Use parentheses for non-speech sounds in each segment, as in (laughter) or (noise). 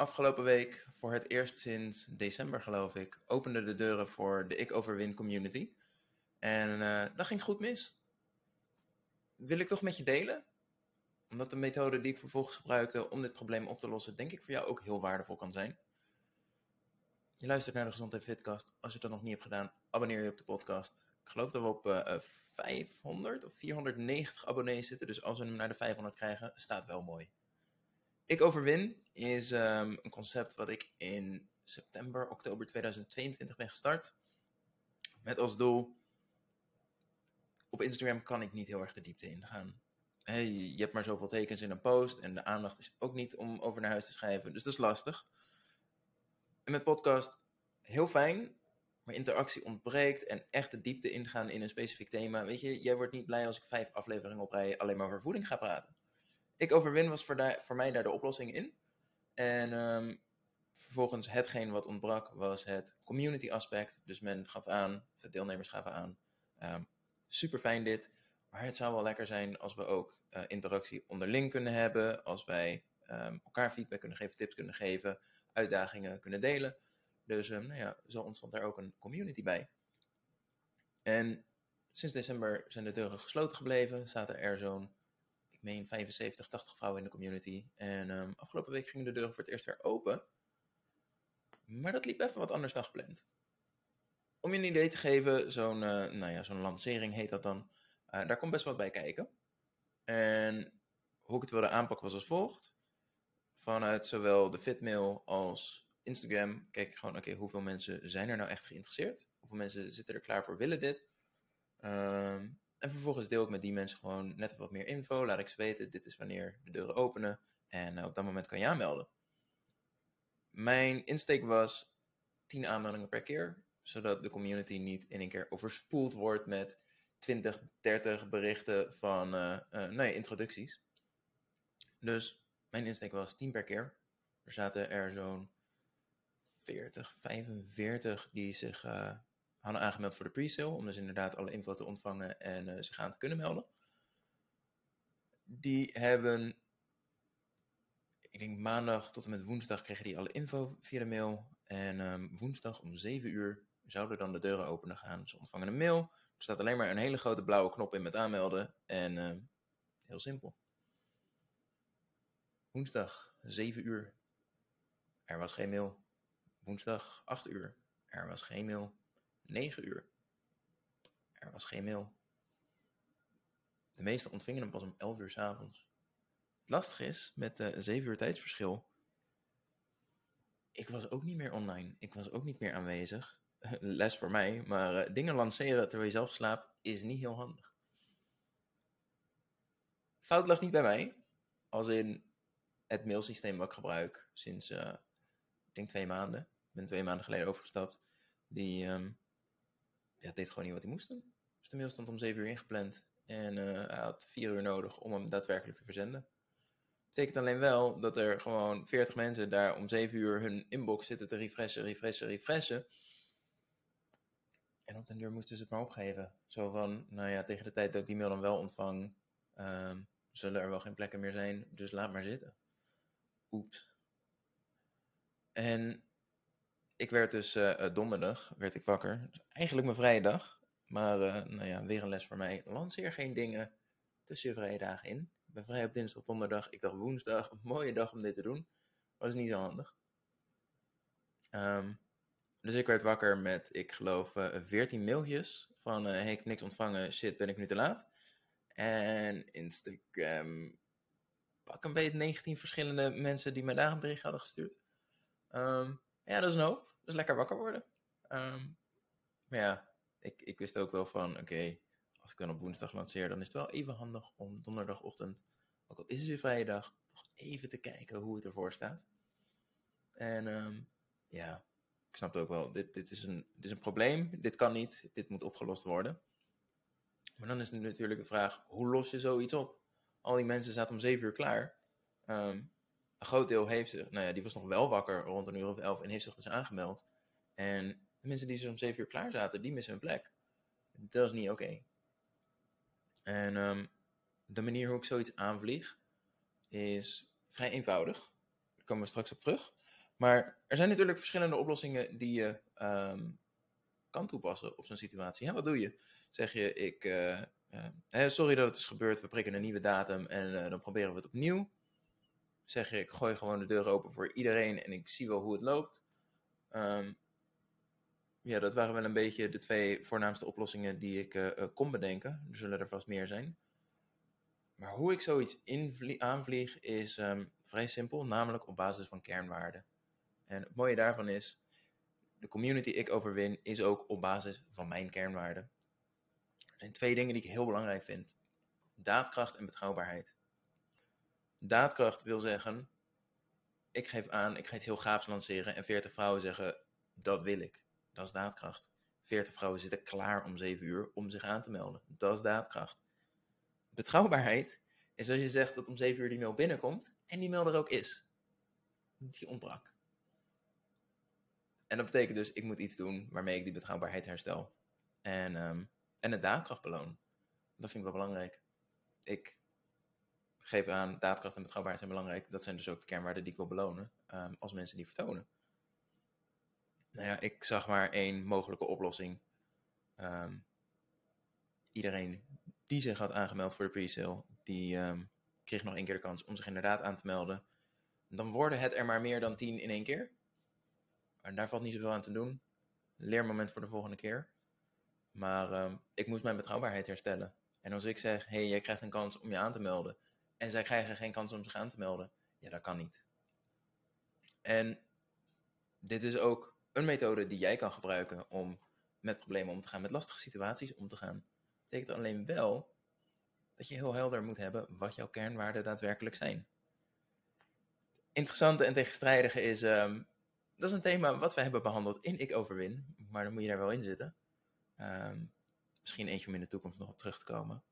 afgelopen week, voor het eerst sinds december geloof ik, opende de deuren voor de Ik Overwin community. En eh, dat ging goed mis. Wil ik toch met je delen? Omdat de methode die ik vervolgens gebruikte om dit probleem op te lossen, denk ik voor jou ook heel waardevol kan zijn. Je luistert naar de Gezondheid Fitcast. Als je dat nog niet hebt gedaan, abonneer je op de podcast. Ik geloof dat we op uh, 500 of 490 abonnees zitten. Dus als we hem naar de 500 krijgen, staat wel mooi. Ik overwin is um, een concept wat ik in september, oktober 2022 ben gestart. Met als doel. Op Instagram kan ik niet heel erg de diepte ingaan. Hey, je hebt maar zoveel tekens in een post en de aandacht is ook niet om over naar huis te schrijven. Dus dat is lastig. En met podcast heel fijn, maar interactie ontbreekt en echt de diepte ingaan in een specifiek thema. Weet je, jij wordt niet blij als ik vijf afleveringen op rij alleen maar over voeding ga praten. Ik overwin was voor, daar, voor mij daar de oplossing in. En um, vervolgens hetgeen wat ontbrak was het community aspect. Dus men gaf aan, de deelnemers gaven aan, um, super fijn dit. Maar het zou wel lekker zijn als we ook uh, interactie onderling kunnen hebben. Als wij um, elkaar feedback kunnen geven, tips kunnen geven, uitdagingen kunnen delen. Dus nou ja, zo ontstond daar ook een community bij. En sinds december zijn de deuren gesloten gebleven. Zaten er zo'n, meen 75, 80 vrouwen in de community. En um, afgelopen week gingen de deuren voor het eerst weer open. Maar dat liep even wat anders dan gepland. Om je een idee te geven, zo'n uh, nou ja, zo'n lancering heet dat dan. Uh, daar komt best wat bij kijken. En hoe ik het wilde aanpakken was als volgt. Vanuit zowel de Fitmail als Instagram kijk ik gewoon, oké, hoeveel mensen zijn er nou echt geïnteresseerd? Hoeveel mensen zitten er klaar voor, willen dit? Um, en vervolgens deel ik met die mensen gewoon net wat meer info. Laat ik ze weten, dit is wanneer de deuren openen. En uh, op dat moment kan je aanmelden. Mijn insteek was 10 aanmeldingen per keer. Zodat de community niet in één keer overspoeld wordt met 20, 30 berichten van uh, uh, nee, introducties. Dus mijn insteek was 10 per keer. Er zaten er zo'n 40, 45 die zich hadden aangemeld voor de pre-sale. Om dus inderdaad alle info te ontvangen en uh, zich aan te kunnen melden. Die hebben, ik denk maandag tot en met woensdag kregen die alle info via de mail. En um, woensdag om 7 uur zouden dan de deuren openen gaan. Ze ontvangen een mail. Er staat alleen maar een hele grote blauwe knop in met aanmelden. En uh, heel simpel. Woensdag 7 uur. Er was geen mail. Woensdag 8 uur. Er was geen mail. 9 uur. Er was geen mail. De meesten ontvingen hem pas om 11 uur s avonds. Het is, met uh, 7 uur tijdsverschil. Ik was ook niet meer online. Ik was ook niet meer aanwezig. (laughs) Les voor mij, maar uh, dingen lanceren terwijl je zelf slaapt is niet heel handig. Fout lag niet bij mij. Als in het mailsysteem wat ik gebruik sinds uh, ik denk twee maanden. Ik ben twee maanden geleden overgestapt. Die um, ja, deed gewoon niet wat hij moest doen. Dus de mail stond om 7 uur ingepland. En uh, hij had 4 uur nodig om hem daadwerkelijk te verzenden. Betekent alleen wel dat er gewoon 40 mensen daar om 7 uur hun inbox zitten te refreshen, refreshen, refreshen. En op den deur moesten ze het maar opgeven. Zo van, nou ja, tegen de tijd dat ik die mail dan wel ontvang, um, zullen er wel geen plekken meer zijn. Dus laat maar zitten. Oeps. En ik werd dus uh, donderdag, werd ik wakker. Eigenlijk mijn vrije dag. Maar uh, nou ja, weer een les voor mij. Lanceer geen dingen tussen je vrije dagen in. Ik ben vrij op dinsdag, donderdag. Ik dacht woensdag, een mooie dag om dit te doen. Was niet zo handig. Um, dus ik werd wakker met, ik geloof, uh, 14 mailtjes. Van, uh, ik heb niks ontvangen, shit, ben ik nu te laat? En Instagram, pak een beetje 19 verschillende mensen die mij daar een bericht hadden gestuurd. Um, ja, dat is een hoop. Is lekker wakker worden. Um, maar ja, ik, ik wist ook wel van, oké, okay, als ik dan op woensdag lanceer, dan is het wel even handig om donderdagochtend, ook al is het weer vrije dag, toch even te kijken hoe het ervoor staat. En um, ja, ik snap het ook wel, dit, dit, is een, dit is een probleem, dit kan niet, dit moet opgelost worden. Maar dan is natuurlijk de vraag, hoe los je zoiets op? Al die mensen zaten om 7 uur klaar. Um, een groot deel heeft zich, nou ja, die was nog wel wakker rond een uur of elf en heeft zich dus aangemeld. En mensen die zo om 7 uur klaar zaten, die missen hun plek. Dat is niet oké. En um, de manier hoe ik zoiets aanvlieg is vrij eenvoudig. Daar komen we straks op terug. Maar er zijn natuurlijk verschillende oplossingen die je ehm, kan toepassen op zo'n situatie. Wat doe je? Zeg je, ik, uh, uh, sorry dat het is gebeurd, we prikken een nieuwe datum en uh, dan proberen we het opnieuw. Zeg ik gooi gewoon de deur open voor iedereen en ik zie wel hoe het loopt. Um, ja, dat waren wel een beetje de twee voornaamste oplossingen die ik kon bedenken. Er zullen er vast meer zijn. Maar hoe ik zoiets aanvlieg is um, vrij simpel, namelijk op basis van kernwaarden. En het mooie daarvan is, de community ik overwin is ook op basis van mijn kernwaarden. Er zijn twee dingen die ik heel belangrijk vind. Daadkracht en betrouwbaarheid. Daadkracht wil zeggen, ik geef aan, ik ga iets heel gaafs lanceren en 40 vrouwen zeggen, dat wil ik. Dat is daadkracht. 40 vrouwen zitten klaar om 7 uur om zich aan te melden. Dat is daadkracht. Betrouwbaarheid is als je zegt dat om 7 uur die mail binnenkomt en die mail er ook is. Die ontbrak. En dat betekent dus, ik moet iets doen waarmee ik die betrouwbaarheid herstel. En, um, en de daadkracht beloon. Dat vind ik wel belangrijk. Ik geef aan, daadkracht en betrouwbaarheid zijn belangrijk. Dat zijn dus ook de kernwaarden die ik wil belonen um, als mensen die vertonen. Nou ja, ik zag maar één mogelijke oplossing. Um, iedereen die zich had aangemeld voor de pre-sale, die um, kreeg nog één keer de kans om zich inderdaad aan te melden. Dan worden het er maar meer dan tien in één keer. En daar valt niet zoveel aan te doen. Leermoment voor de volgende keer. Maar ik moest mijn betrouwbaarheid herstellen. En als ik zeg, hey, jij krijgt een kans om je aan te melden. En zij krijgen geen kans om zich aan te melden. Ja, dat kan niet. En dit is ook een methode die jij kan gebruiken om met problemen om te gaan, met lastige situaties om te gaan. Betekent alleen wel dat je heel helder moet hebben wat jouw kernwaarden daadwerkelijk zijn. Interessante en tegenstrijdige is, um, dat is een thema wat we hebben behandeld in Ik Overwin, maar dan moet je daar wel in zitten. Um, misschien eentje om in de toekomst nog op terug te komen.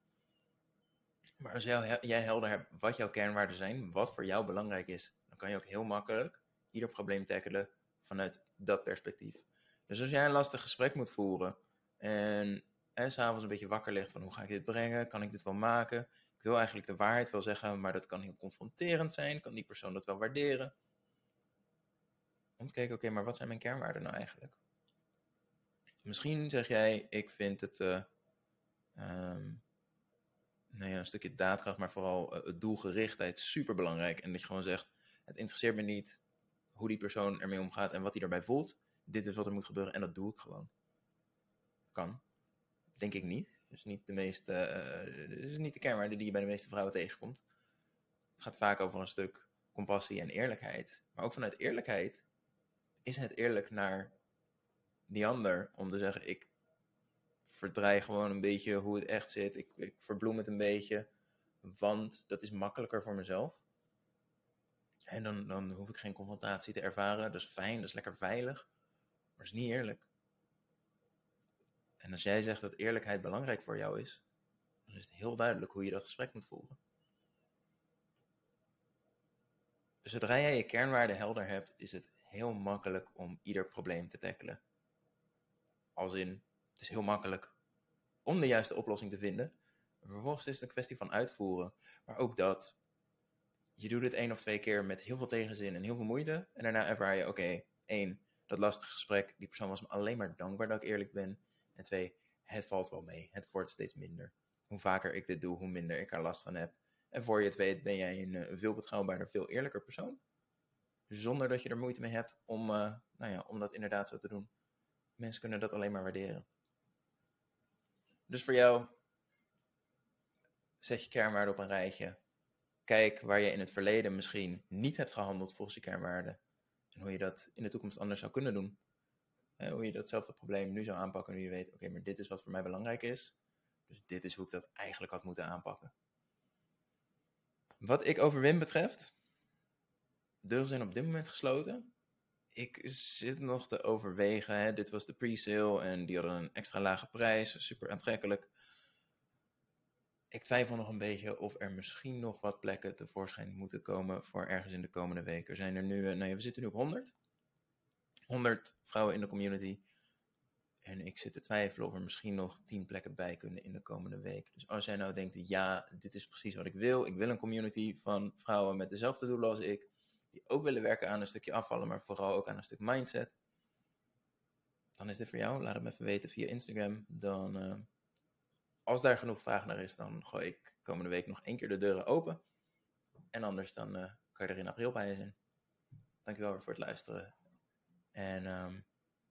Maar als jij, helder hebt wat jouw kernwaarden zijn, wat voor jou belangrijk is, dan kan je ook heel makkelijk ieder probleem tackelen vanuit dat perspectief. Dus als jij een lastig gesprek moet voeren en, en s'avonds een beetje wakker ligt van hoe ga ik dit brengen, kan ik dit wel maken, ik wil eigenlijk de waarheid wel zeggen, maar dat kan heel confronterend zijn, kan die persoon dat wel waarderen. Om te kijken, oké, maar wat zijn mijn kernwaarden nou eigenlijk? Misschien zeg jij, ik vind het uh, um, nou ja, een stukje daadkracht, maar vooral uh, doelgerichtheid super belangrijk. En dat je gewoon zegt, het interesseert me niet hoe die persoon ermee omgaat en wat hij erbij voelt. Dit is wat er moet gebeuren en dat doe ik gewoon. Kan. Denk ik niet. Dus niet de meeste, uh, is niet de kernwaarde die je bij de meeste vrouwen tegenkomt. Het gaat vaak over een stuk compassie en eerlijkheid. Maar ook vanuit eerlijkheid is het eerlijk naar die ander om te zeggen: ik verdraai gewoon een beetje hoe het echt zit. Ik, ik verbloem het een beetje, want dat is makkelijker voor mezelf. En dan, dan hoef ik geen confrontatie te ervaren. Dat is fijn, dat is lekker veilig. Maar het is niet eerlijk. En als jij zegt dat eerlijkheid belangrijk voor jou is, dan is het heel duidelijk hoe je dat gesprek moet voeren. Zodra jij je kernwaarden helder hebt, is het heel makkelijk om ieder probleem te tackelen. Als in, het is heel makkelijk om de juiste oplossing te vinden. Vervolgens is het een kwestie van uitvoeren. Maar ook dat, je doet het één of twee keer met heel veel tegenzin en heel veel moeite. En daarna ervaar je, oké, één, dat lastige gesprek, die persoon was me alleen maar dankbaar dat ik eerlijk ben. En twee, het valt wel mee, het wordt steeds minder. Hoe vaker ik dit doe, hoe minder ik er last van heb. En voor je het weet ben jij een, een veel betrouwbaarder, veel eerlijker persoon. Zonder dat je er moeite mee hebt om, uh, nou ja, om dat inderdaad zo te doen. Mensen kunnen dat alleen maar waarderen. Dus voor jou, zet je kernwaarden op een rijtje. Kijk waar je in het verleden misschien niet hebt gehandeld volgens je kernwaarden. En hoe je dat in de toekomst anders zou kunnen doen. hoe je datzelfde probleem nu zou aanpakken nu je weet, oké, maar dit is wat voor mij belangrijk is. Dus dit is hoe ik dat eigenlijk had moeten aanpakken. Wat ik overwin betreft, deuren zijn op dit moment gesloten. Ik zit nog te overwegen. Hè. Dit was de pre-sale en die hadden een extra lage prijs. Super aantrekkelijk. Ik twijfel nog een beetje of er misschien nog wat plekken tevoorschijn moeten komen voor ergens in de komende weken. Er zijn er nu, nou ja, we zitten nu op 100. 100 vrouwen in de community. En ik zit te twijfelen of er misschien nog 10 plekken bij kunnen in de komende week. Dus als jij nou denkt, ja, dit is precies wat ik wil. Ik wil een community van vrouwen met dezelfde doelen als ik die ook willen werken aan een stukje afvallen, maar vooral ook aan een stuk mindset, dan is dit voor jou. Laat het me even weten via Instagram. Dan, uh, als daar genoeg vraag naar is, dan gooi ik komende week nog één keer de deuren open. En anders dan uh, kan je er in april bij zijn. Dankjewel weer voor het luisteren. En um,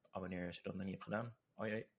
abonneer als je dat nog niet hebt gedaan. Oh jee.